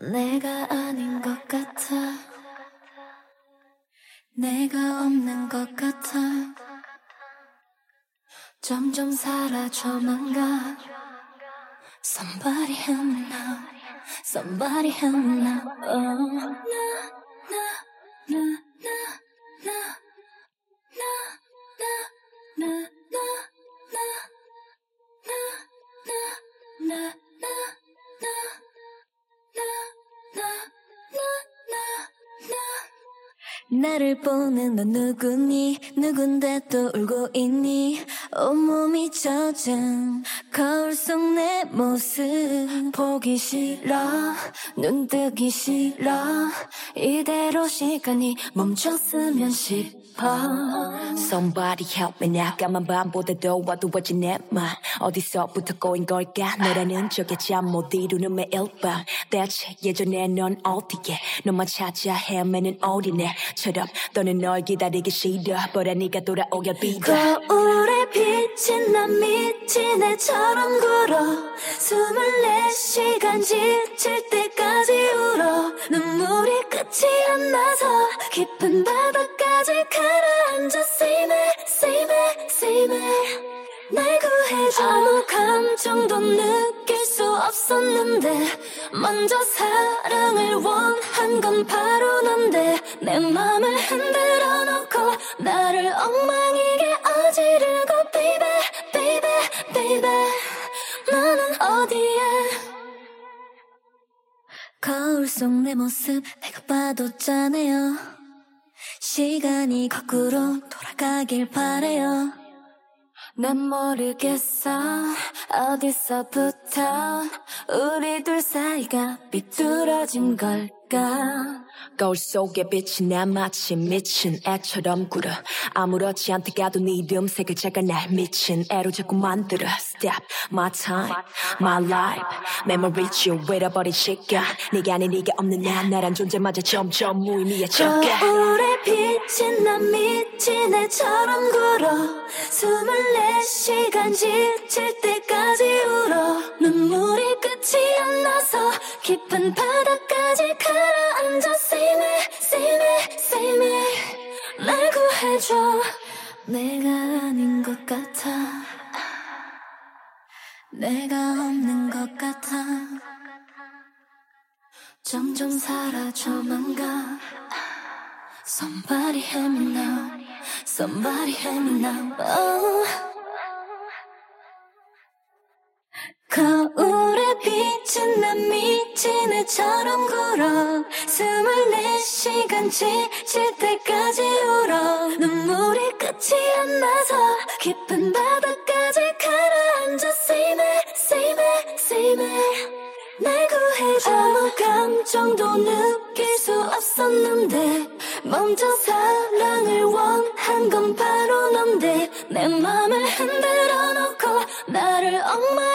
내가 아닌 것 같아 내가 없는 것 같아 점점 사라져만 가 Somebody help me now Somebody help me now oh. 나, 나, 나, 나. na na na na 나를 보는 너 누구니? 누군데 또 울고 있니? 온몸이 젖은 거울 속 내 모습. 보기 싫어. 눈 뜨기 싫어. 이대로 시간이 멈췄으면 싶어 Somebody help me. now 까만 밤보다도 어두워진 내맘 어디서부터 꼬인 걸까? 너라는 적에 잠못 이루는 매일 밤 대체 예전에 넌 어디에? 너만 찾아 헤매는 어린애처럼 너는 널 기다리기 싫어. 보라 네가 돌아오길 빌어. 거울에 비친 난 미친 애처럼 굴어. 24시간 지칠 때까지 울어. 눈물이 끝이 안 나서 깊은 바다까지 가라앉아. Save me, save me, save me 날 구해줘. 아무 감정도 느낄 수 없었는데 먼저 사랑을 원한 건 바로 넌데 내 맘을 흔들어 놓고 나를 엉망이게 어지르고 baby baby baby. 너는 어디에 거울 속 내 모습 내가 봐도 짠해요. 시간이 거꾸로 돌아가길 바래요. 난 모르겠어. 어디서부터 우리 둘 사이가 삐뚤어진 걸까 거울 속에 빛이 나 마치 미친 애처럼 굴어. 아무렇지 않게 가도 네 이름 세 글자가 날 미친 애로 자꾸 만들어. Step my time my life. Memory 쭉 잃어버린 시간. 네가 아닌 네가 없는 나 나란 존재마저 점점 무의미해 져가 거울에 비친 난 미친 애처럼 굴어. 24시간 지칠 때까지 울어. 눈물이 끝이 안 나서 깊은 바다까지 Save 해줘. 내가 아닌 것 같아. 내가 없는 것 같아. 점점 사라져만 가. Somebody help me now. Somebody help me now. oh. 거울에 비친 난 미친 애처럼 굴어 24 시간 지칠 때까지 울어. 눈물이 끝이 안 나서 깊은 바다까지 가라앉아. Save me, save me, save me 날 구해줘. 아무 감정도 느낄 수 없었는데 먼저 사랑을 원한 건 바로 넌데 내 맘을 흔들어 놓고 나를 엉망